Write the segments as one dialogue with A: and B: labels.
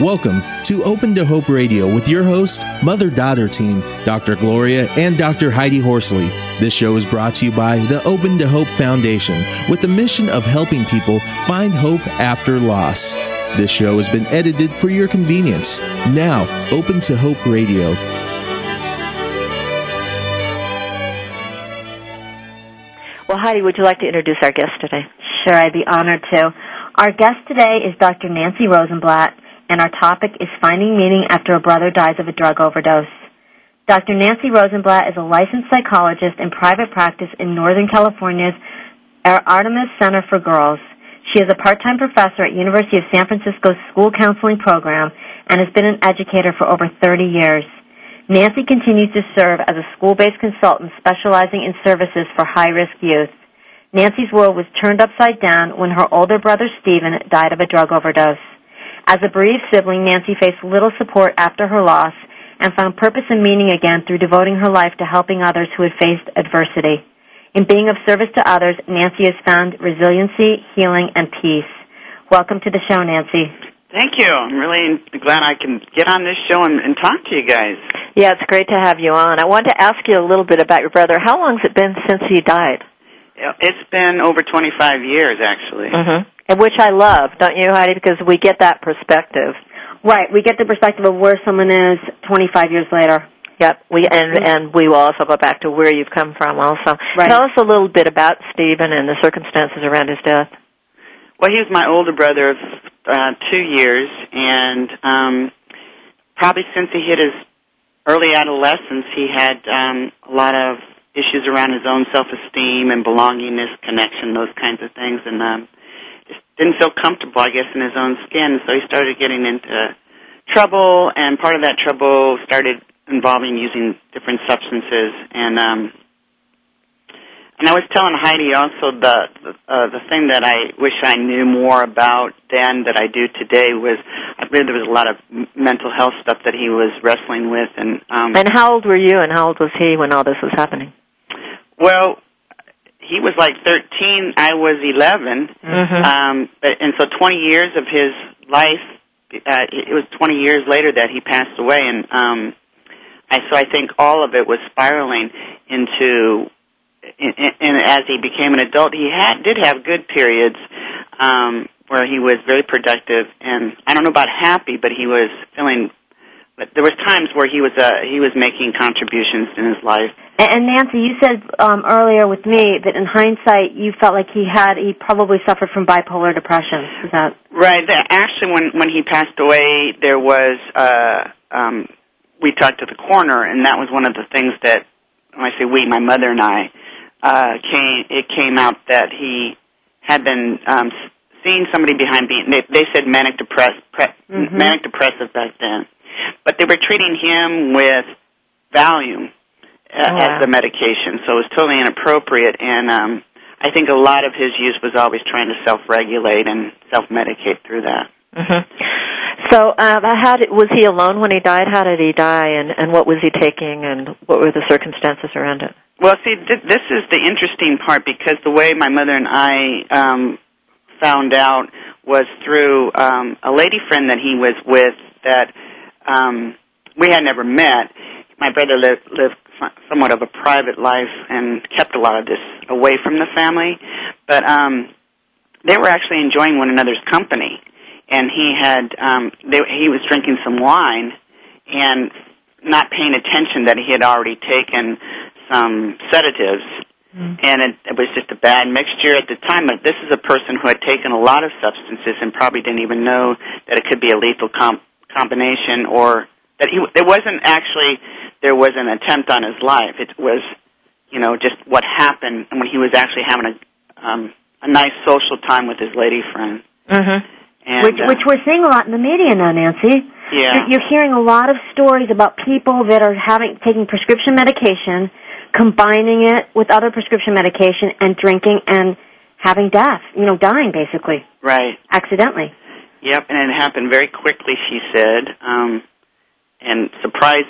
A: Welcome to Open to Hope Radio with your host, mother daughter team, Dr. Gloria and Dr. Heidi Horsley. This show is brought to you by the Open to Hope Foundation with the mission of helping people find hope after loss. This show has been edited for your convenience. Now, Open to Hope Radio.
B: Well, Heidi, would you like to introduce our guest today?
C: Sure, I'd be honored to. Our guest today is Dr. Nancy Rosenbledt, and our topic is finding meaning after a brother dies of a drug overdose. Dr. Nancy Rosenbledt is a licensed psychologist in private practice in Northern California's Artemis Center for Girls. She is a part-time professor at University of San Francisco's School Counseling Program and has been an educator for over 30 years. Nancy continues to serve as a school-based consultant specializing in services for high-risk youth. Nancy's world was turned upside down when her older brother Stephen died of a drug overdose. As a bereaved sibling, Nancy faced little support after her loss and found purpose and meaning again through devoting her life to helping others who had faced adversity. In being of service to others, Nancy has found resiliency, healing, and peace. Welcome to the show, Nancy.
D: Thank you. I'm really glad I can get on this show and, and talk to you guys.
B: Yeah, it's great to have you on. I wanted to ask you a little bit about your brother. How long has it been since he died?
D: It's been over 25 years, actually.
B: Mm-hmm. And which I love, don't you, Heidi? Because we get that perspective.
C: Right, we get the perspective of where someone is 25 years later.
B: Yep, we and and we will also go back to where you've come from. Also,
C: Right.
B: tell us a little bit about Stephen and the circumstances around his death.
D: Well, he was my older brother of uh, two years, and um, probably since he hit his early adolescence, he had um, a lot of issues around his own self-esteem and belongingness, connection, those kinds of things, and um, just didn't feel comfortable, I guess, in his own skin. So he started getting into trouble, and part of that trouble started involving using different substances, and um, and I was telling Heidi also the uh, the thing that I wish I knew more about then that I do today was I believe there was a lot of mental health stuff that he was wrestling with, and um,
B: And how old were you, and how old was he when all this was happening?
D: well, he was like 13, I was 11,
B: Mm-hmm.
D: um, but, and so 20 years of his life. Uh, it was 20 years later that he passed away, and um, I so I think all of it was spiraling into and, as he became an adult, he had did have good periods um, where he was very productive, and I don't know about happy, but he was feeling. But there was times where he was uh, he was making contributions in his life.
C: And, and Nancy, you said um, earlier with me that in hindsight, you felt like he had he probably suffered from bipolar depression. Is that
D: Right. The, actually, when when he passed away, there was uh, um, we talked to the coroner, and that was one of the things that when I say we, my mother and I uh, came. It came out that he had been um, seeing somebody behind being. They, they said manic depress, pre,
C: Mhm.
D: manic depressive back then, but they were treating him with Valium uh,
B: Oh, wow.
D: as the medication, so it was totally inappropriate. And um, I think a lot of his use was always trying to self-regulate and self-medicate through that.
B: hmm So, uh, how did, was he alone when he died? How did he die, and and what was he taking, and what were the circumstances around it?
D: Well, see, th- this is the interesting part because the way my mother and I um, found out was through um, a lady friend that he was with that um, we had never met. My brother lived, lived somewhat of a private life and kept a lot of this away from the family, but um, they were actually enjoying one another's company. And he had um, they, he was drinking some wine and not paying attention that he had already taken some sedatives and it, it was just a bad mixture at the time. But this is a person who had taken a lot of substances and probably didn't even know that it could be a lethal com- combination, or that he it wasn't actually there was an attempt on his life. It was, you know, just what happened when he was actually having a um, a nice social time with his lady friend.
B: Mm-hmm.
D: And,
C: which
D: uh,
C: which we're seeing a lot in the media now, Nancy.
D: yeah,
C: You're- You're hearing a lot of stories about people that are having taking prescription medication, combining it with other prescription medication, and drinking and having death. You know, dying basically
D: right.
C: accidentally.
D: Yep, and it happened very quickly. She said, um, and surprised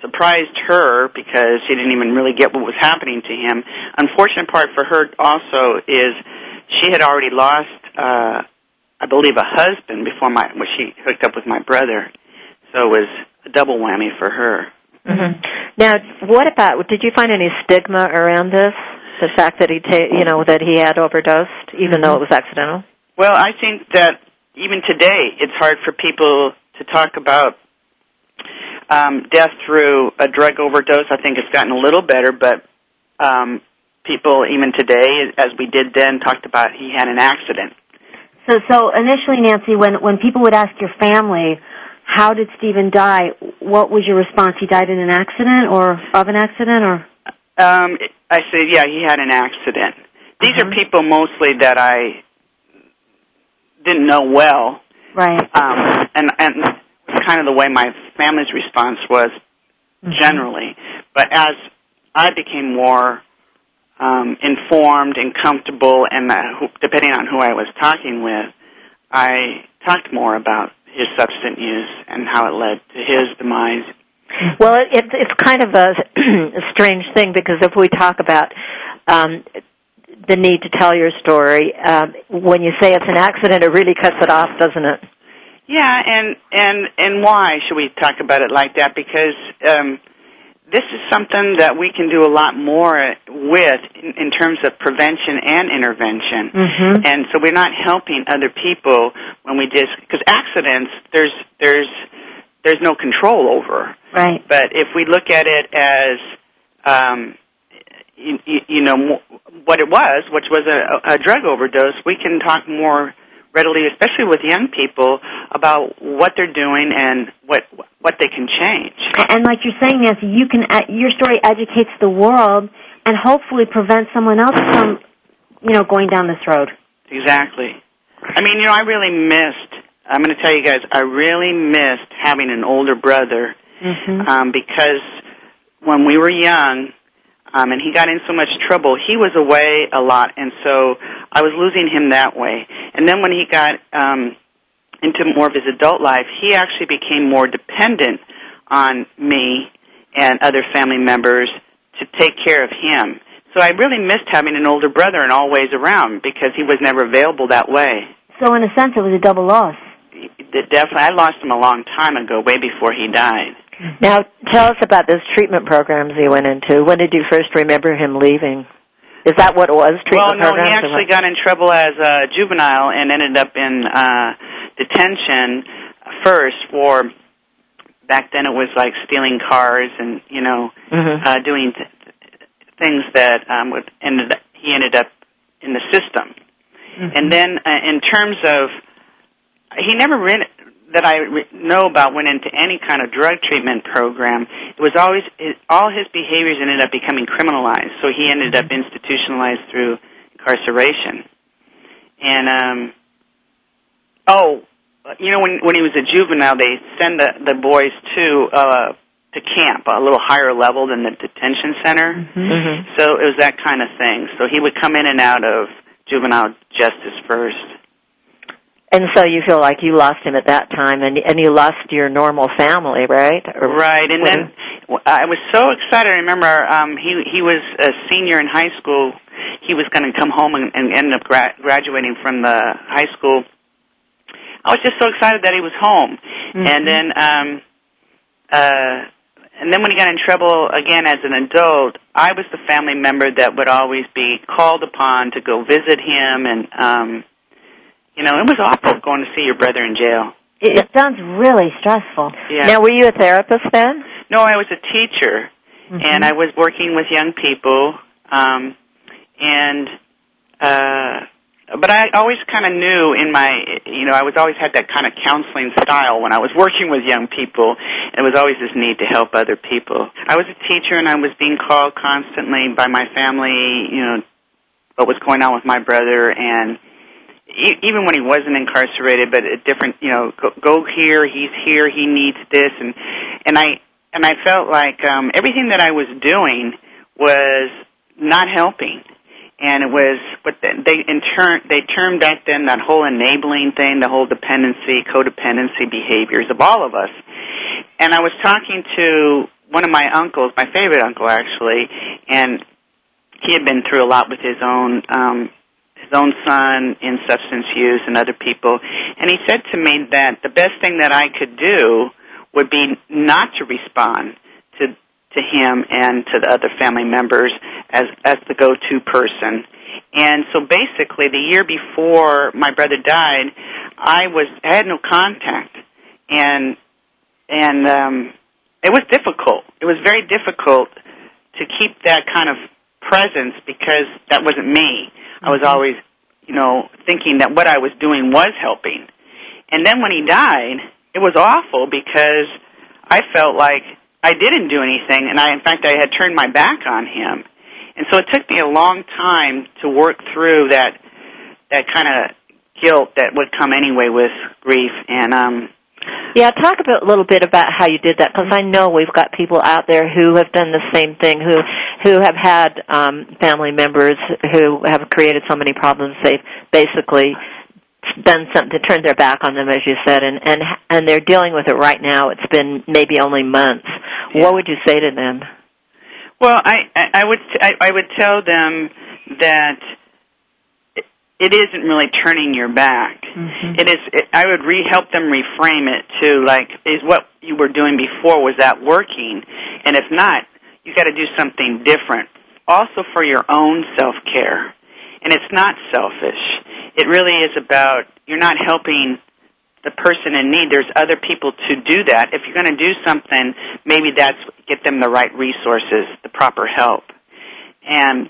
D: surprised her because she didn't even really get what was happening to him. Unfortunate part for her also is she had already lost uh, I believe, a husband before my when she hooked up with my brother. So it was a double whammy for her.
B: Mm-hmm. Now, what about? Did you find any stigma around this? The fact that he, ta- you know, that he had overdosed, even though it was accidental.
D: Well, I think that even today, it's hard for people to talk about um, death through a drug overdose. I think it's gotten a little better, but um, people even today, as we did then, talked about he had an accident.
C: So, so initially, Nancy, when when people would ask your family, how did Stephen die? What was your response? He died in an accident, or of an accident, or?
D: Um, I said, yeah, he had an accident. These
C: Mhm.
D: are people mostly that I didn't know well,
C: Right.
D: um, and and it's kind of the way my family's response was generally. But as I became more um, informed and comfortable, and uh, who, depending on who I was talking with, I talked more about his substance use and how it led to his demise.
B: Well, it, it's it's kind of a, a strange thing because if we talk about um, the need to tell your story, um, when you say it's an accident, it really cuts it off, doesn't it?
D: Yeah, and and and why should we talk about it like that? Because um, this is something that we can do a lot more with in, in terms of prevention and intervention.
C: Mm-hmm.
D: And so we're not helping other people when we just because accidents there's there's there's no control over.
C: Right.
D: But if we look at it as um, you, you, you know what it was, which was a, a drug overdose, we can talk more readily, especially with young people, about what they're doing and what what they can change.
C: And like you're saying, Nancy, you can uh, your story educates the world and hopefully prevents someone else from, you know, going down this road.
D: Exactly. I mean, you know, I really missed. I'm going to tell you guys, I really missed having an older brother
C: Mm-hmm.
D: um, because when we were young, um, and he got in so much trouble, he was away a lot, and so I was losing him that way. And then when he got um, into more of his adult life, he actually became more dependent on me and other family members to take care of him. So I really missed having an older brother in all ways around because he was never available that way.
C: So in a sense, it was a double loss.
D: It Definitely, I lost him a long time ago, way before he died.
B: Now, tell us about those treatment programs he went into. When did you first remember him leaving? Is that what it was? Treatment
D: well,
B: no,
D: he actually got in trouble as a juvenile and ended up in uh detention first for back then it was like stealing cars and you know
B: Mhm.
D: uh doing th- things that um would ended up, he ended up in the system. And then uh, in terms of he never re- that I re- know about went into any kind of drug treatment program. It was always his, all his behaviors ended up becoming criminalized. So he ended up institutionalized through incarceration. And um oh, you know when when he was a juvenile, they send the the boys to uh to camp a little higher level than the detention center.
B: Mhm.
D: So it was that kind of thing. So he would come in and out of juvenile justice first.
B: And so you feel like you lost him at that time, and and you lost your normal family, right? Or-
D: Right, and then I was so excited. I remember um, he he was a senior in high school. He was going to come home and, and end up gra- graduating from the high school. I was just so excited that he was home, and then um, uh, and then when he got in trouble again as an adult, I was the family member that would always be called upon to go visit him, and um, you know it was awful going to see your brother in jail.
C: It, it sounds really stressful.
D: Yeah.
B: Now, were you a therapist then?
D: No, I was a teacher, and I was working with young people, um, and uh, but I always kind of knew in my, you know, I was always had that kind of counseling style when I was working with young people. and It was always this need to help other people. I was a teacher, and I was being called constantly by my family, you know, what was going on with my brother, and e- even when he wasn't incarcerated, but a different, you know, go, go here, he's here, he needs this, and and I and I felt like um, everything that I was doing was not helping, and it was what the, they in turn they termed back then that whole enabling thing, the whole dependency, codependency behaviors of all of us. And I was talking to one of my uncles, my favorite uncle actually, and he had been through a lot with his own um his own son in substance use and other people. And he said to me that the best thing that I could do would be not to respond to to him and to the other family members as as the go-to person. And so basically the year before my brother died, I was I had no contact and and um it was difficult. It was very difficult to keep that kind of presence because that wasn't me. I was always, you know, thinking that what I was doing was helping. And then when he died, it was awful because I felt like I didn't do anything, and I, in fact, I had turned my back on him. And so it took me a long time to work through that that kind of guilt that would come anyway with grief. And um,
B: yeah, talk a little bit about how you did that because I know we've got people out there who have done the same thing, who who have had um, family members who have created so many problems. They've basically done something to turn their back on them, as you said, and and and they're dealing with it right now. It's been maybe only months. Yeah. What would you say to them?
D: Well, I I would I, I would tell them that it isn't really turning your back. Mm-hmm. It is. It, I would re help them reframe it to like, is what you were doing before was that working? And if not, you got to do something different. Also for your own self care, and it's not selfish. It really is about you're not helping the person in need. There's other people to do that. If you're going to do something, maybe that's get them the right resources, the proper help. And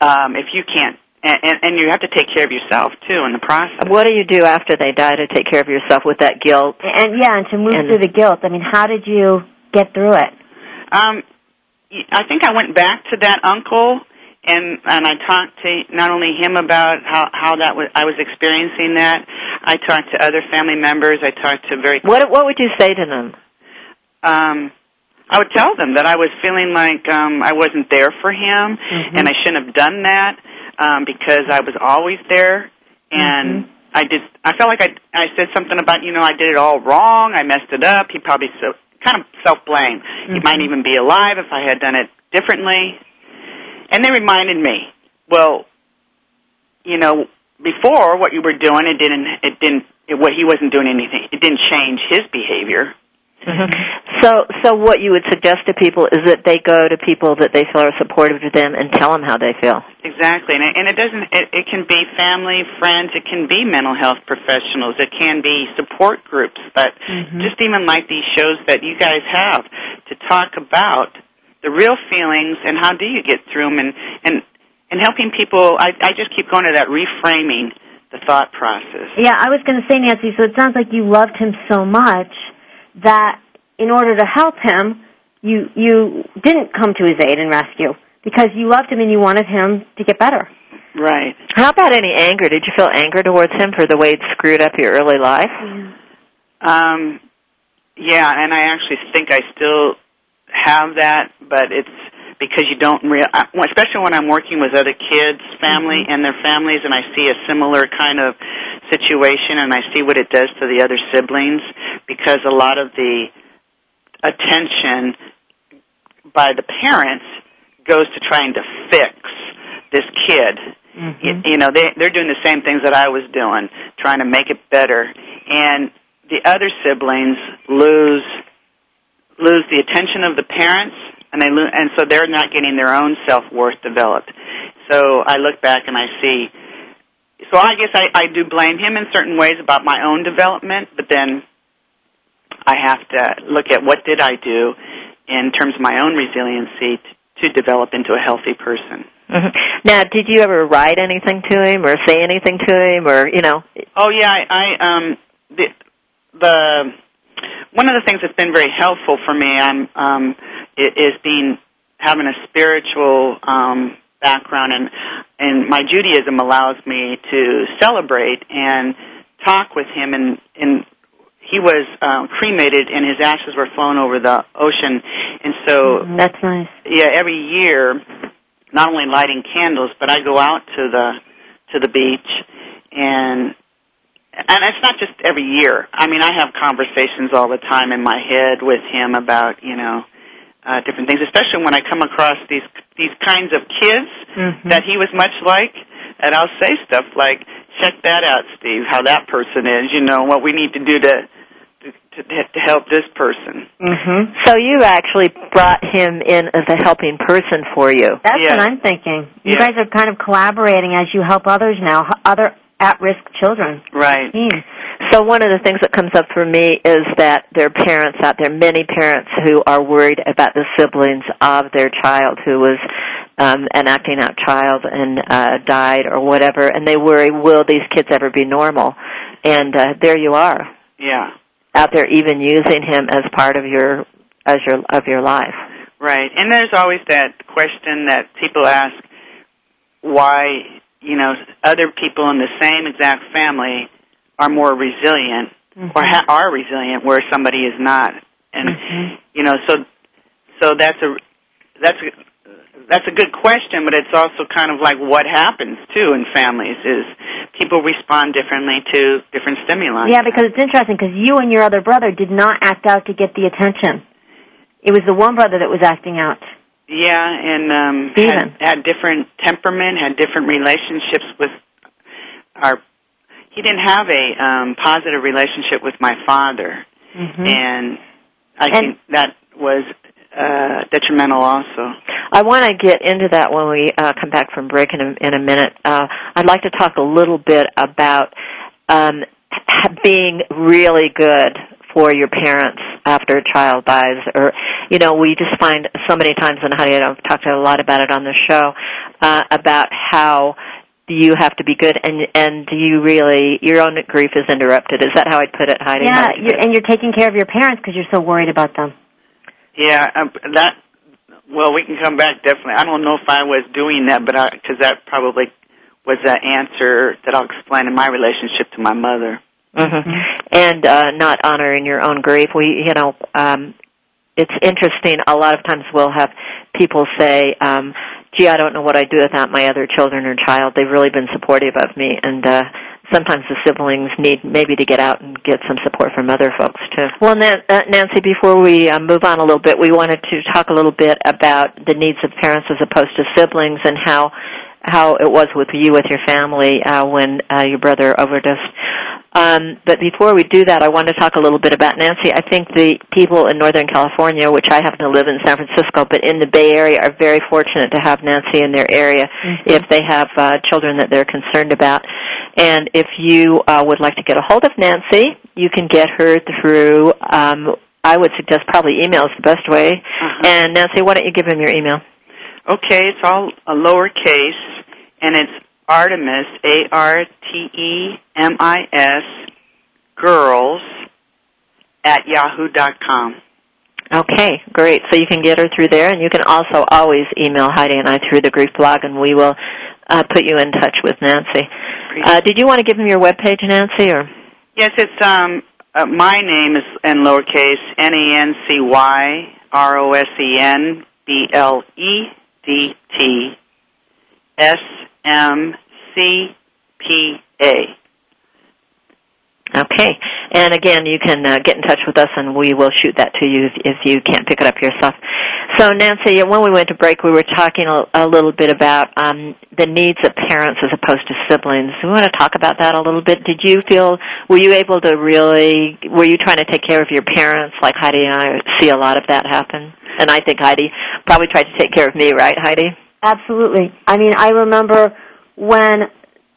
D: um, if you can't and, and, and you have to take care of yourself too in the process.
B: What do you do after they die to take care of yourself with that guilt?
C: And yeah, and to move and, through the guilt. I mean, how did you get through it?
D: Um, I think I went back to that uncle and and I talked to not only him about how how that was I was experiencing that. I talked to other family members. I talked to very.
B: What what would you say to them?
D: Um, I would tell them that I was feeling like um I wasn't there for him, mm-hmm. and I shouldn't have done that um, because I was always there, and mm-hmm. I did. I felt like I I said something about you know I did it all wrong. I messed it up. He probably so kind of self blame. Mm-hmm. He might even be alive if I had done it differently. And they reminded me, well, you know, before what you were doing, it didn't. It didn't. It, what he wasn't doing anything. It didn't change his behavior.
B: Mm-hmm. So, so what you would suggest to people is that they go to people that they feel are supportive to them and tell them how they feel.
D: Exactly, and it, and it doesn't. It, it can be family, friends. It can be mental health professionals. It can be support groups. But mm-hmm. just even like these shows that you guys have to talk about the real feelings and how do you get through them, and and and helping people. I I just keep going to that reframing the thought process.
C: Yeah, I was going to say, Nancy. So it sounds like you loved him so much that in order to help him, you you didn't come to his aid and rescue because you loved him and you wanted him to get better.
D: Right.
B: How about any anger? Did you feel anger towards him for the way it screwed up your early life?
D: Yeah. Um, yeah, and I actually think I still have that, but it's because you don't real, especially when I'm working with other kids, family, mm-hmm. and their families, and I see a similar kind of situation, and I see what it does to the other siblings, because a lot of the attention by the parents goes to trying to fix this kid. Mm-hmm. You, you know, they they're doing the same things that I was doing, trying to make it better, and the other siblings lose lose the attention of the parents and they lo- and so they're not getting their own self worth developed. So I look back and I see. So I guess I, I do blame him in certain ways about my own development, but then I have to look at what did I do in terms of my own resiliency to, to develop into a healthy person.
B: Mm-hmm. Now, did you ever write anything to him or say anything to him, or you know?
D: Oh yeah, I, I um the the one of the things that's been very helpful for me I'm, um, is being having a spiritual um, background, and and my Judaism allows me to celebrate and talk with him. And and he was um, cremated, and his ashes were flown over the ocean. And so
C: mm, that's nice.
D: Yeah, every year, not only lighting candles, but I go out to the to the beach and and it's not just every year. I mean, I have conversations all the time in my head with him about, you know, uh, different things, especially when I come across these these kinds of kids mm-hmm. that he was much like. and I'll say stuff like, "Check that out, Steve. How that person is. You know what we need to do to to, to help this person."
C: Mhm.
B: So you actually brought him in as a helping person for you.
C: That's
D: Yeah.
C: what I'm thinking. You
D: Yeah.
C: guys are kind of collaborating as you help others now, other at-risk children.
D: Right.
C: Teens.
B: So one of the things that comes up for me is that there are parents out there, many parents who are worried about the siblings of their child who was um, an acting out child and uh, died or whatever, and they worry, will these kids ever be normal? And uh, there you are,
D: Yeah.
B: out there even using him as part of your as your of your life.
D: Right. And there's always that question that people ask why, you know, other people in the same exact family are more resilient or ha- are resilient where somebody is not. And
C: Mhm.
D: you know, so so that's a that's a that's a good question, but it's also kind of like what happens too in families is people respond differently to different stimuli.
C: Yeah, because it's interesting because you and your other brother did not act out to get the attention. It was the one brother that was acting out.
D: Yeah, and um
C: Stephen.
D: had, had different temperament, had different relationships with our. He didn't have a um positive relationship with my father,
C: Mm-hmm.
D: and I
C: And-
D: think that was uh detrimental also.
B: I want to get into that when we uh, come back from break in a, in a minute. Uh, I'd like to talk a little bit about um, being really good for your parents after a child dies, or you know, we just find so many times, and Heidi, I've talked a lot about it on the show uh, about how you have to be good, and and you really your own grief is interrupted. Is that how I'd put it, Heidi?
C: Yeah,
B: you
C: you're,
B: it?
C: and you're taking care of your parents because you're so worried about them.
D: Yeah, um, that. Well, we can come back definitely. I don't know if I was doing that, but because that probably was the answer that I'll explain in my relationship to my mother.
B: hmm And uh, not honoring your own grief. We, you know, um, it's interesting. A lot of times we'll have people say, um, "Gee, I don't know what I'd do without my other children or child. They've really been supportive of me." And uh, sometimes the siblings need maybe to get out and get some support from other folks too. Well, uh, Nancy, before we uh, move on a little bit, we wanted to talk a little bit about the needs of parents as opposed to siblings and how how it was with you with your family uh, when uh, your brother overdosed. Um, but before we do that, I want to talk a little bit about Nancy. I think the people in Northern California, which I happen to live in San Francisco, but in the Bay Area, are very fortunate to have Nancy in their area if they have uh, children that they're concerned about. And if you uh, would like to get a hold of Nancy, you can get her through. Um, I would suggest probably email is the best way.
D: Uh-huh.
B: And Nancy, why don't you give him your email?
D: Okay, it's all a lowercase, and it's Artemis A R T E M I S girls at yahoo dot com.
B: Okay, great. So you can get her through there, and you can also always email Heidi and I through the Grief blog, and we will uh, put you in touch with Nancy. Uh, did you want to give him your web webpage, Nancy, or?
D: Yes, it's um uh, my name is in lowercase N A N C Y R O S E N B L E D T S M C P A.
B: Okay. And again, you can uh, get in touch with us, and we will shoot that to you if, if you can't pick it up yourself. So, Nancy, when we went to break, we were talking a, a little bit about um, the needs of parents as opposed to siblings. We want to talk about that a little bit. Did you feel were you able to really were you trying to take care of your parents like Heidi and I see a lot of that happen? And I think Heidi probably tried to take care of me, right, Heidi?
C: Absolutely. I mean, I remember when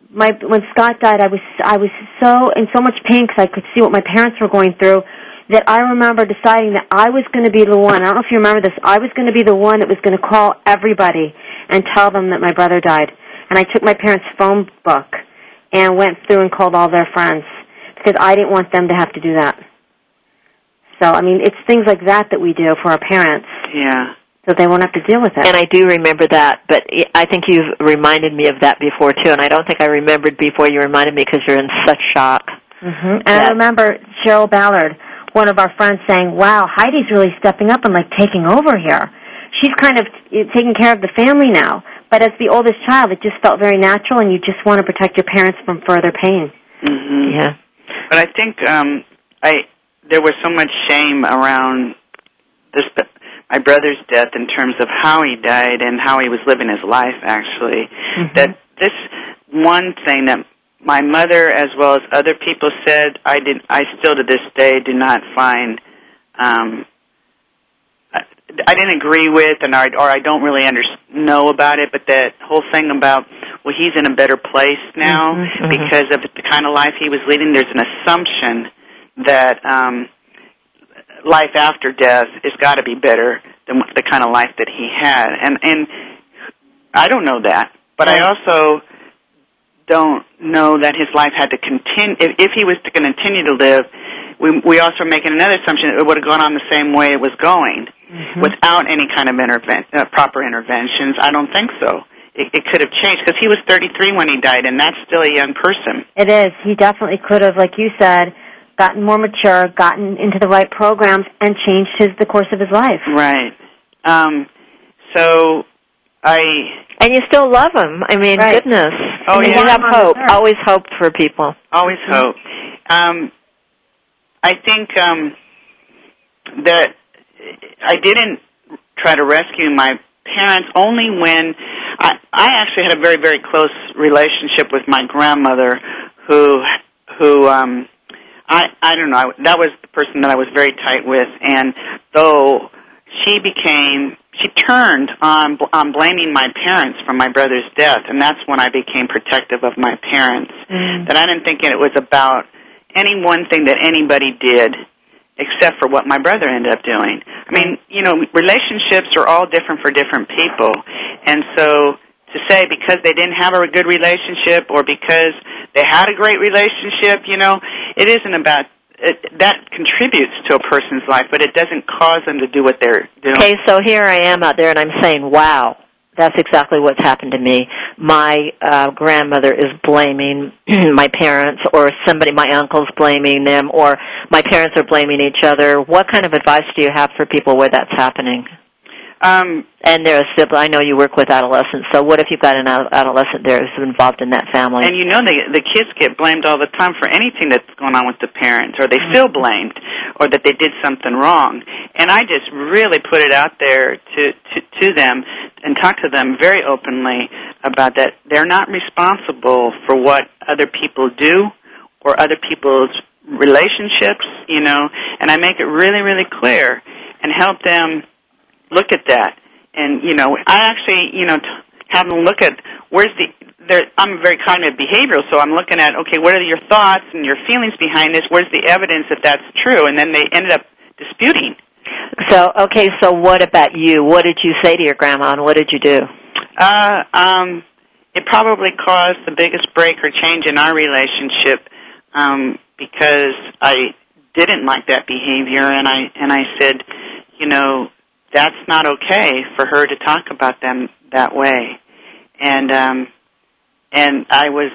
C: my when Scott died, I was I was so in so much pain because I could see what my parents were going through. That I remember deciding that I was going to be the one. I don't know if you remember this. I was going to be the one that was going to call everybody and tell them that my brother died. And I took my parents' phone book and went through and called all their friends because I didn't want them to have to do that. So I mean, it's things like that that we do for our parents
D: Yeah.
C: So they won't have to deal with it.
B: And I do remember that, but I think you've reminded me of that before too. And I don't think I remembered before you reminded me because you're in such shock.
C: hmm And
B: Yeah.
C: I remember Cheryl Ballard, one of our friends, saying, "Wow, Heidi's really stepping up and like taking over here. She's kind of taking care of the family now." But as the oldest child, it just felt very natural, and you just want to protect your parents from further pain.
D: hmm
B: Yeah.
D: But I think um I there was so much shame around this my brother's death in terms of how he died and how he was living his life actually that this one thing that my mother, as well as other people, said I did. I still to this day do not find. Um, I didn't agree with, and I, or I don't really under, know about it. But that whole thing about well, he's in a better place now
B: Mhm, mhm.
D: because of the kind of life he was leading. There's an assumption that um, life after death has got to be better than the kind of life that he had, and and I don't know that, but I also don't know that his life had to continue. If, if he was to continue to live, we we also are making another assumption that it would have gone on the same way it was going
B: Mm-hmm.
D: without any kind of interven- uh, proper interventions. I don't think so. It, it could have changed because he was 33 when he died, and that's still a young person.
C: It is. He definitely could have, like you said, gotten more mature, gotten into the right programs, and changed his the course of his life.
D: Right. Um, so I
B: And you still love him. I mean,
C: Right.
B: goodness.
D: Oh,
B: I mean,
D: yeah.
B: you have hope. Always hope for people.
D: always hope. Um, I think um, that I didn't try to rescue my parents only when I, I actually had a very very close relationship with my grandmother, who who um, I I don't know I, that was the person that I was very tight with, and though she became she turned on on blaming my parents for my brother's death, and that's when I became protective of my parents. Mm. That I didn't think it was about any one thing that anybody did except for what my brother ended up doing. I mean, you know, relationships are all different for different people. And so to say because they didn't have a good relationship or because they had a great relationship, you know, it isn't about it, that contributes to a person's life, but it doesn't cause them to do what they're doing.
B: Okay, so here I am out there, and I'm saying, "Wow, that's exactly what's happened to me." My uh, grandmother is blaming my parents, or somebody, my uncle's blaming them, or my parents are blaming each other. What kind of advice do you have for people where that's happening?
D: Um,
B: And they're a sibling. I know you work with adolescents. So what if you've got an adolescent there who's involved in that family?
D: And you know the the kids get blamed all the time for anything that's going on with the parents, or they feel blamed, or that they did something wrong. And I just really put it out there to to, to them and talk to them very openly about that they're not responsible for what other people do or other people's relationships, you know. And I make it really really clear and help them look at that. And you know, I actually, you know, t- have them look at where's the. There, I'm very cognitive behavioral, so I'm looking at okay, what are your thoughts and your feelings behind this? Where's the evidence that that's true? And then they ended up disputing.
B: so okay, so what about you? What did you say to your grandma, and what did you do?
D: Uh, um, it probably caused the biggest break or change in our relationship um, because I didn't like that behavior, and I and I said, you know, that's not okay for her to talk about them that way, and um, and I was,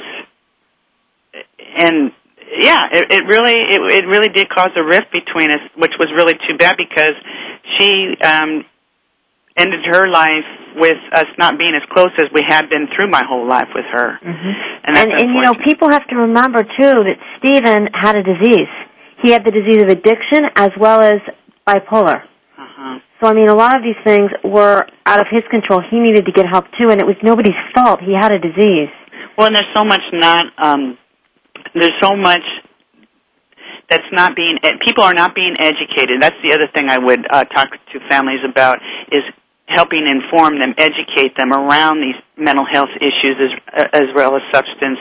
D: and yeah, it, it really it, it really did cause a rift between us, which was really too bad because she um, ended her life with us not being as close as we had been through my whole life with her.
C: Mm-hmm.
D: And
C: and, and you know, people have to remember too that Stephen had a disease. He had the disease of addiction as well as bipolar. So I mean, a lot of these things were out of his control. He needed to get help too, and it was nobody's fault. He had a disease.
D: Well, and there's so much not. Um, there's so much that's not being. People are not being educated. That's the other thing I would uh, talk to families about is helping inform them, educate them around these mental health issues as as well as substance,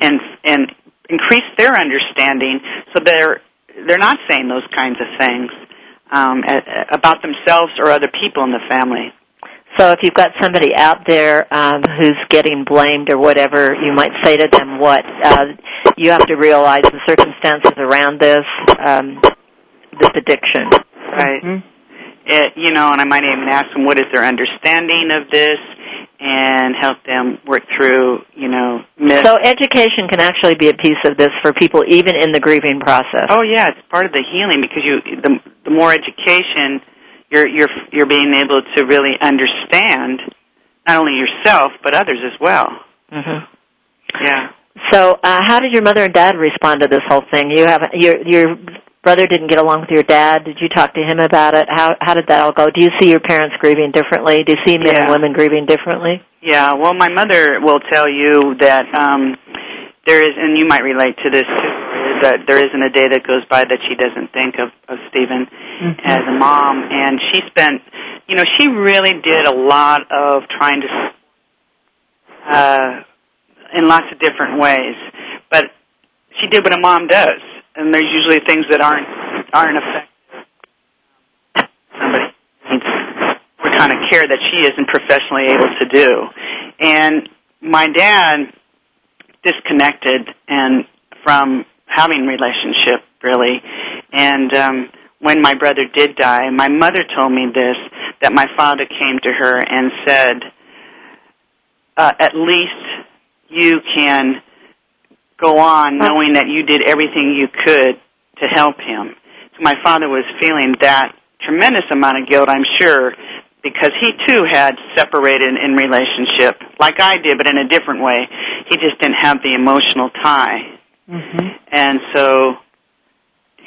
D: and and increase their understanding so they're they're not saying those kinds of things um, a- a- about themselves or other people in the family.
B: So if you've got somebody out there um, who's getting blamed or whatever, you might say to them, "What uh, you have to realize the circumstances around this um, this addiction."
D: Right.
C: Mhm.
D: it, you know, and I might even ask them what is their understanding of this, and help them work through, you know, myths.
B: So education can actually be a piece of this for people, even in the grieving process.
D: oh yeah, it's part of the healing because you the the more education you're you're you're being able to really understand not only yourself but others as well.
B: hmm
D: Yeah.
B: So, uh, how did your mother and dad respond to this whole thing? You have you're you're brother didn't get along with your dad. Did you talk to him about it? How how did that all go? Do you see your parents grieving differently? Do you see men
D: Yeah.
B: and women grieving differently?
D: Yeah, well, my mother will tell you that um, there is, and you might relate to this too, is that there isn't a day that goes by that she doesn't think of, of Stephen as a mom. And she spent, you know, she really did a lot of trying to, uh, in lots of different ways. But she did what a mom does, and there's usually things that aren't aren't effective. Somebody needs what kind of care that she isn't professionally able to do. And my dad disconnected and from having relationship really. And um when my brother did die, my mother told me this that my father came to her and said, uh, "At least you can go on knowing that you did everything you could to help him." So my father was feeling that tremendous amount of guilt, I'm sure, because he too had separated in relationship, like I did, but in a different way. He just didn't have the emotional tie,
C: Mm-hmm.
D: and so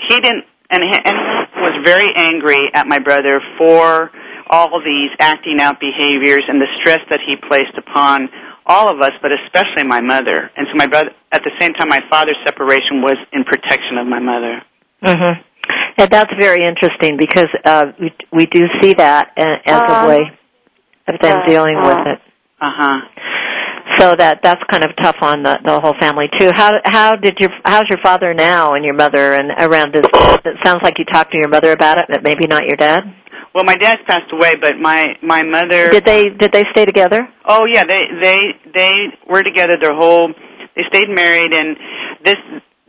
D: he didn't. And he, and he was very angry at my brother for all these acting out behaviors and the stress that he placed upon all of us, but especially my mother. And so my brother, at the same time, my father's separation was in protection of my mother.
B: Mm-hmm. And that's very interesting because uh, we we do see that a- as a
C: Uh,
B: way of them
C: uh,
B: dealing with
C: uh.
B: it.
D: Uh huh.
B: So that that's kind of tough on the the whole family too. How how did your how's your father now and your mother and around this? It sounds like you talked to your mother about it, but maybe not your dad.
D: Well, my dad's passed away, but my my mother.
B: Did they did they stay together?
D: Oh yeah, they they they were together their whole. They stayed married, and this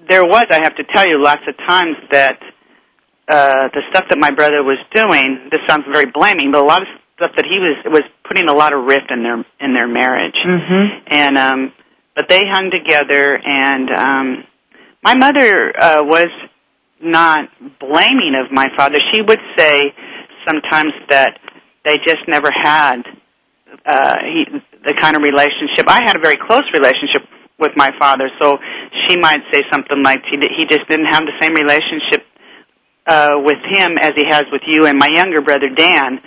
D: there was I have to tell you lots of times that uh the stuff that my brother was doing. This sounds very blaming, but a lot of stuff that he was was putting a lot of rift in their in their marriage.
C: Mm-hmm.
D: and um but they hung together and um my mother uh was not blaming of my father she would say sometimes that they just never had uh he the kind of relationship i had a very close relationship with my father so she might say something like he he just didn't have the same relationship uh with him as he has with you and my younger brother dan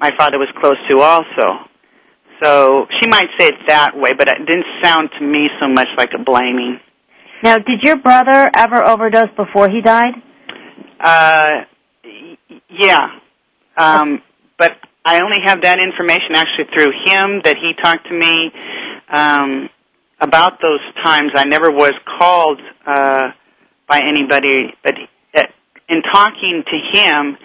D: my father was close to also so she might say it that way, but it didn't sound to me so much like a blaming.
C: Now, did your brother ever overdose before he died?
D: Uh, yeah, um, but I only have that information actually through him that he talked to me um, about those times. I never was called uh, by anybody, but uh, in talking to him,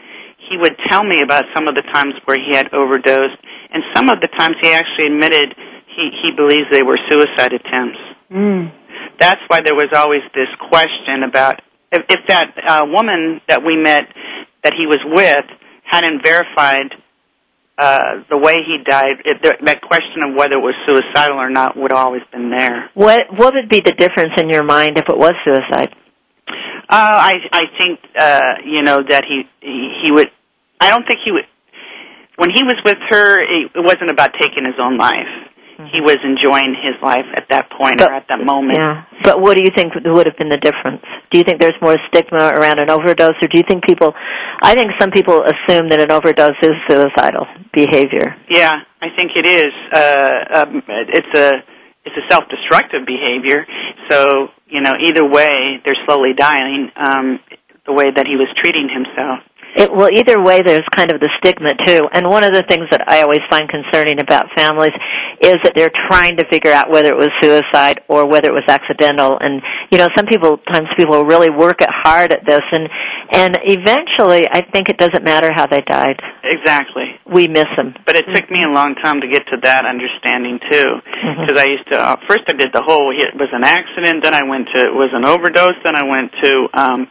D: he would tell me about some of the times where he had overdosed, and some of the times he actually admitted he he believes they were suicide attempts.
C: Mm.
D: That's why there was always this question about if, if that uh, woman that we met that he was with hadn't verified uh, the way he died, it, th- that question of whether it was suicidal or not would always been there.
B: What what would be the difference in your mind if it was suicide?
D: Uh, I I think uh, you know that he, he he would. I don't think he would. When he was with her, it, it wasn't about taking his own life. He was enjoying his life at that point
B: But-
D: or at that moment.
B: Yeah. But what do you think would have been the difference? Do you think there's more stigma around an overdose, or do you think people? I think some people assume that an overdose is suicidal behavior.
D: Yeah, I think it is. Uh, um, it's a it's a self-destructive behavior. So you know, either way, they're slowly dying. Um, the way that he was treating himself.
B: It, well, either way, there's kind of the stigma too. And one of the things that I always find concerning about families is that they're trying to figure out whether it was suicide or whether it was accidental. And you know, some people, times people really work it hard at this, and and eventually, I think it doesn't matter how they died.
D: Exactly.
B: We miss them.
D: But it took me a long time to get to that understanding too, because I used to uh, first I did the whole it was an accident, then I went to it was an overdose, then I went to um,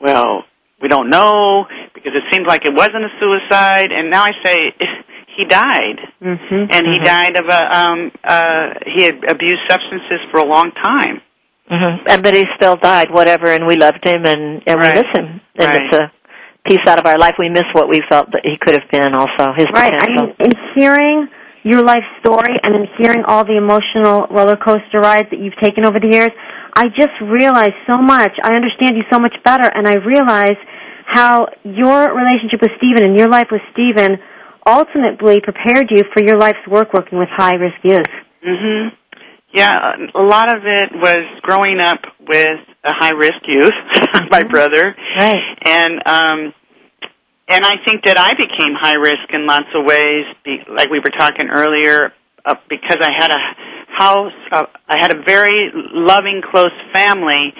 D: well we don't know because it seemed like it wasn't a suicide, and now I say he died,
C: Mm-hmm.
D: and he
B: Mhm.
D: died of a um, uh, he had abused substances for a long time.
B: hmm And but he still died, whatever, and we loved him, and and
D: Right.
B: we miss him, and
D: Right.
B: it's a piece out of our life. We miss what we felt that he could have been. Also, his
C: Right. I mean, in hearing your life story and in hearing all the emotional roller coaster rides that you've taken over the years, I just realize so much. I understand you so much better, and I realize how your relationship with Stephen and your life with Stephen ultimately prepared you for your life's work working with high risk youth.
D: Mhm. Yeah, a lot of it was growing up with a high risk youth, my brother.
C: Right.
D: And um and I think that I became high risk in lots of ways, be, like we were talking earlier, uh, because I had a house, uh, I had a very loving, close family,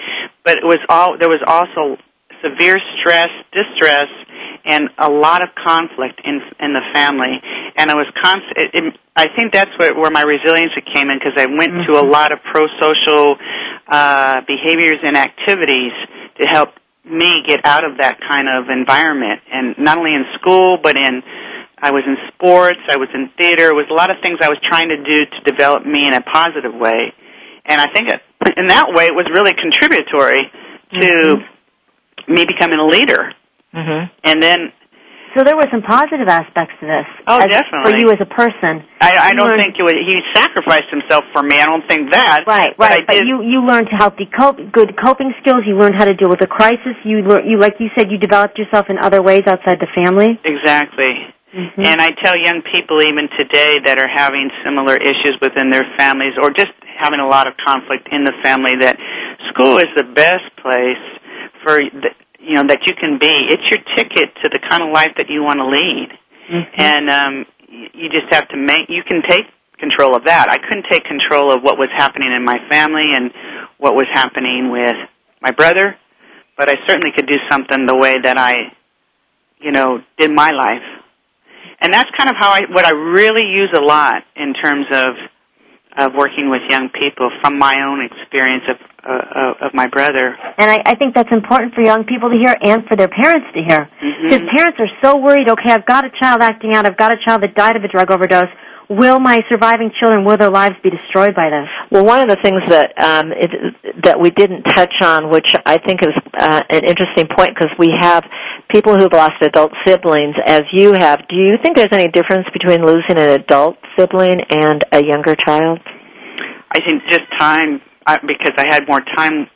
D: but it was all there was also severe stress, distress, and a lot of conflict in in the family. And I was constant. It, it, I think that's where, where my resiliency came in because I went mm-hmm. to a lot of pro-social uh, behaviors and activities to help me get out of that kind of environment, and not only in school but in I was in sports, I was in theater. It was a lot of things I was trying to do to develop me in a positive way, and I think it, in that way it was really contributory to mm-hmm. Me becoming a leader.
C: Mm-hmm.
D: And then
C: so there were some positive aspects to this.
D: Oh,
C: as,
D: definitely.
C: For you as a person.
D: I, I don't think it was, he sacrificed himself for me. I don't think that.
C: Right,
D: right.
C: But, but you you learned to healthy cope, good coping skills. You learned how to deal with a crisis. You you like you said you developed yourself in other ways outside the family.
D: Exactly.
C: Mm-hmm.
D: And I tell young people even today that are having similar issues within their families or just having a lot of conflict in the family that school is the best place for you know that you can be. It's your ticket to the kind of life that you want to lead,
C: mm-hmm.
D: and um, you just have to make. You can take control of that. I couldn't take control of what was happening in my family and what was happening with my brother, but I certainly could do something the way that I, you know, did my life. And that's kind of how I what I really use a lot in terms of of working with young people from my own experience of uh, of my brother.
C: And I, I think that's important for young people to hear and for their parents to hear. Because
D: mm-hmm.
C: parents are so worried, okay, I've got a child acting out, I've got a child that died of a drug overdose. Will my surviving children, will their lives be destroyed by this?
B: Well, one of the things that um, it, that we didn't touch on, which I think is uh, an interesting point, because we have people who've lost adult siblings, as you have. Do you think there's any difference between losing an adult sibling and a younger child?
D: I think just time I, because I had more time.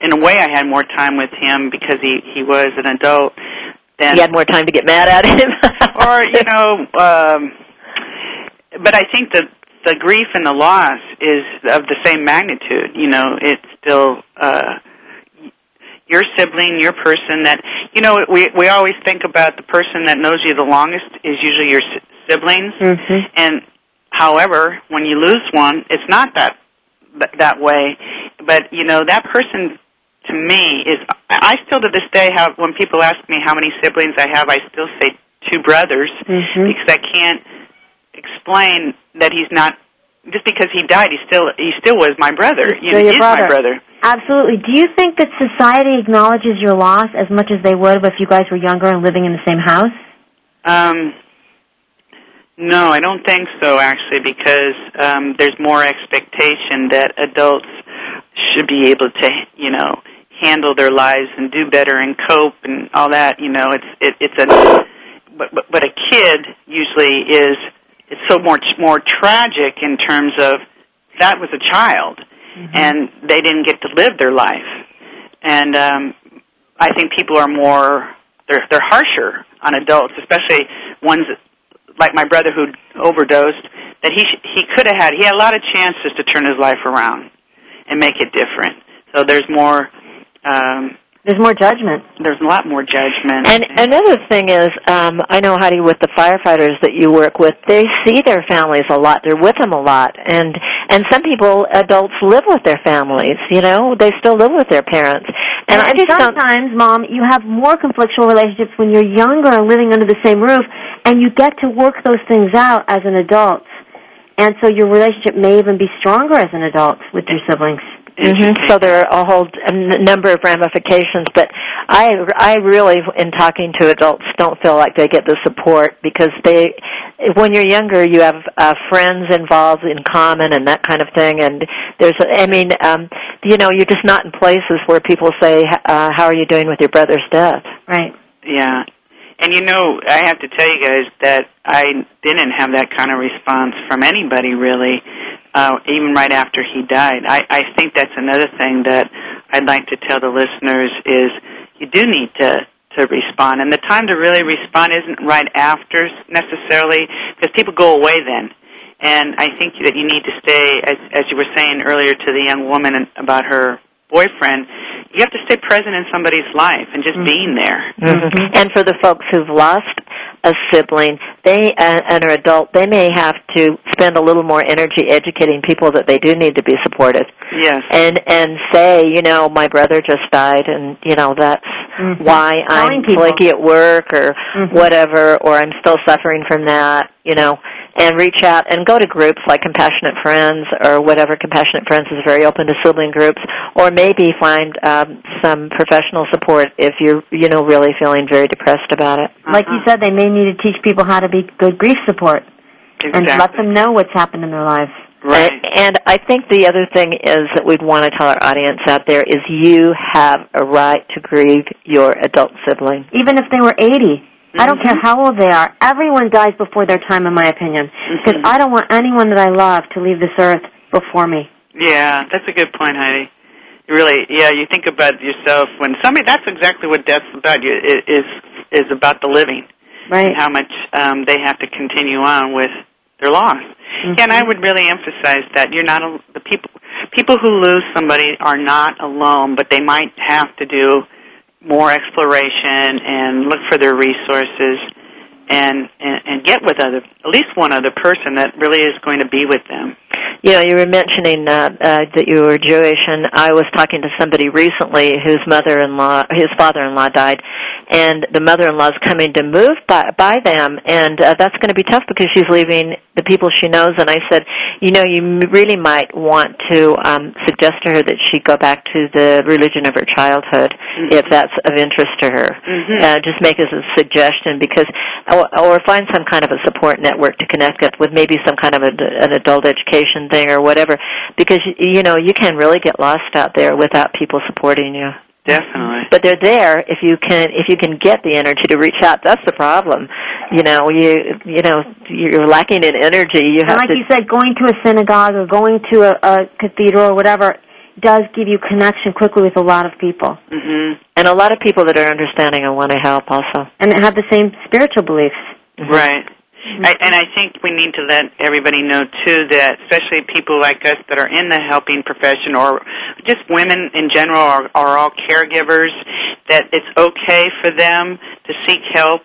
D: In a way, I had more time with him because he he was an adult. Then
B: you had more time to get mad at him,
D: or you know. Um, but I think the the grief and the loss is of the same magnitude. You know, it's still uh, your sibling, your person that you know. We we always think about the person that knows you the longest is usually your siblings,
C: mm-hmm.
D: and however, when you lose one, it's not that that way. But you know, that person to me is. I still to this day have when people ask me how many siblings I have, I still say two brothers
C: mm-hmm.
D: because I can't explain that he's not just because he died, he still he still was my brother.
C: He's you know,
D: he's
C: brother.
D: my brother.
C: Absolutely. Do you think that society acknowledges your loss as much as they would if you guys were younger and living in the same house?
D: Um, no, I don't think so, actually, because um, there's more expectation that adults should be able to, you know, handle their lives and do better and cope and all that. You know, it's it, it's a but, but but a kid usually is it's so much more tragic in terms of that was a child
C: mm-hmm.
D: and they didn't get to live their life, and um, I think people are more they're they're harsher on adults, especially ones like my brother who overdosed, that he sh- he could have had. He had a lot of chances to turn his life around and make it different. So there's more. Um,
C: there's more judgment.
D: There's a lot more judgment.
B: And another thing is, um, I know, Heidi, with the firefighters that you work with, they see their families a lot. They're with them a lot, and and some people, adults, live with their families. You know, they still live with their parents.
C: And,
B: and
C: I just sometimes, Mom, you have more conflictual relationships when you're younger and living under the same roof, and you get to work those things out as an adult. And so your relationship may even be stronger as an adult with your siblings.
B: Mm-hmm. So there are a whole a number of ramifications, but I I really, in talking to adults, don't feel like they get the support because they, when you're younger, you have uh, friends involved in common and that kind of thing, and there's, I mean, um, you know, you're just not in places where people say, uh, "How are you doing with your brother's death?"
C: Right.
D: Yeah. And you know, I have to tell you guys that I didn't have that kind of response from anybody really. Uh, even right after he died. I, I think that's another thing that I'd like to tell the listeners is you do need to to respond, and the time to really respond isn't right after necessarily because people go away then. And I think that you need to stay, as as you were saying earlier to the young woman about her boyfriend, you have to stay present in somebody's life and just mm-hmm. being there.
B: Mm-hmm. And for the folks who've lost a sibling, they uh, and are adult, they may have to spend a little more energy educating people that they do need to be supported.
D: Yes.
B: And and say, you know, my brother just died, and you know that's mm-hmm. why I'm flaky at work or mm-hmm. whatever, or I'm still suffering from that. You know, and reach out and go to groups like Compassionate Friends or whatever. Compassionate Friends is very open to sibling groups, or maybe find um, some professional support if you're you know really feeling very depressed about it.
C: Like you said, they may need to teach people how to be good grief support
D: exactly.
C: and let them know what's happened in their lives.
D: Right.
B: And, and I think the other thing is that we'd want to tell our audience out there is you have a right to grieve your adult sibling.
C: Even if they were 80. I don't care mm-hmm. how old they are. Everyone dies before their time, in my opinion. Because mm-hmm. I don't want anyone that I love to leave this earth before me.
D: Yeah, that's a good point, Heidi. Really, yeah. You think about yourself when somebody. That's exactly what death's about. You is is about the living,
C: right?
D: how much um, they have to continue on with their loss. Mm-hmm. Yeah, and I would really emphasize that you're not a, the people. People who lose somebody are not alone, but they might have to do more exploration and look for their resources and, and and get with other at least one other person that really is going to be with them.
B: You know, you were mentioning uh, uh, that you were Jewish, and I was talking to somebody recently whose mother-in-law, his father-in-law died, and the mother-in-law is coming to move by, by them, and uh, that's going to be tough because she's leaving the people she knows. And I said, you know, you really might want to um, suggest to her that she go back to the religion of her childhood, mm-hmm. if that's of interest to her.
D: Mm-hmm.
B: Uh, just make as a suggestion because, or, or find some kind of a support network to connect with, with maybe some kind of a, an adult education thing or whatever, because you know you can really get lost out there without people supporting you.
D: Definitely.
B: But they're there if you can if you can get the energy to reach out. That's the problem. You know, you you know you're lacking in energy. You
C: and
B: have
C: like
B: to,
C: you said, going to a synagogue or going to a, a cathedral or whatever does give you connection quickly with a lot of people.
D: Mm-hmm.
B: And a lot of people that are understanding and want to help also.
C: And have the same spiritual beliefs.
D: Mm-hmm. I, and I think we need to let everybody know too that, especially people like us that are in the helping profession, or just women in general, are, are all caregivers. That it's okay for them to seek help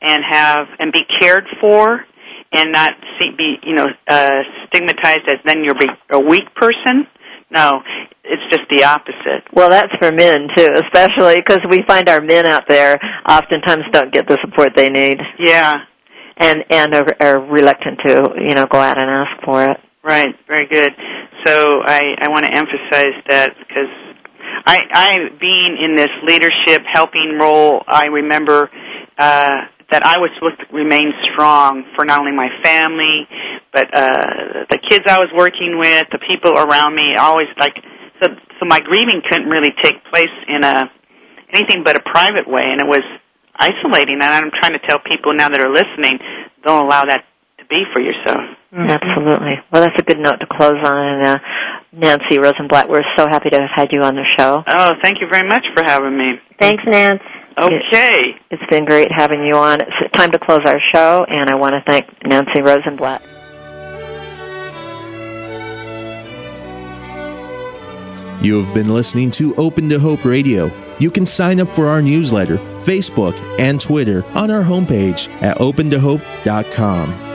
D: and have and be cared for, and not see, be you know uh, stigmatized as then you're a weak person. No, it's just the opposite.
B: Well, that's for men too, especially because we find our men out there oftentimes don't get the support they need.
D: Yeah,
B: and and are, are reluctant to you know go out and ask for it.
D: Right, very good. So I I want to emphasize that because I I being in this leadership helping role, I remember. Uh, that I was supposed to remain strong for not only my family, but uh, the kids I was working with, the people around me. Always like so. So my grieving couldn't really take place in a anything but a private way, and it was isolating. And I'm trying to tell people now that are listening, don't allow that to be for yourself.
B: Mm-hmm. Absolutely. Well, that's a good note to close on. And uh, Nancy Rosenbledt, we're so happy to have had you on the show.
D: Oh, thank you very much for having me.
C: Thanks, Nance.
D: Okay.
B: It, has been great having you on. It's time to close our show, and I want to thank Nancy Rosenbledt.
A: You have been listening to Open to Hope Radio. You can sign up for our newsletter, Facebook, and Twitter on our homepage at opentohope.com.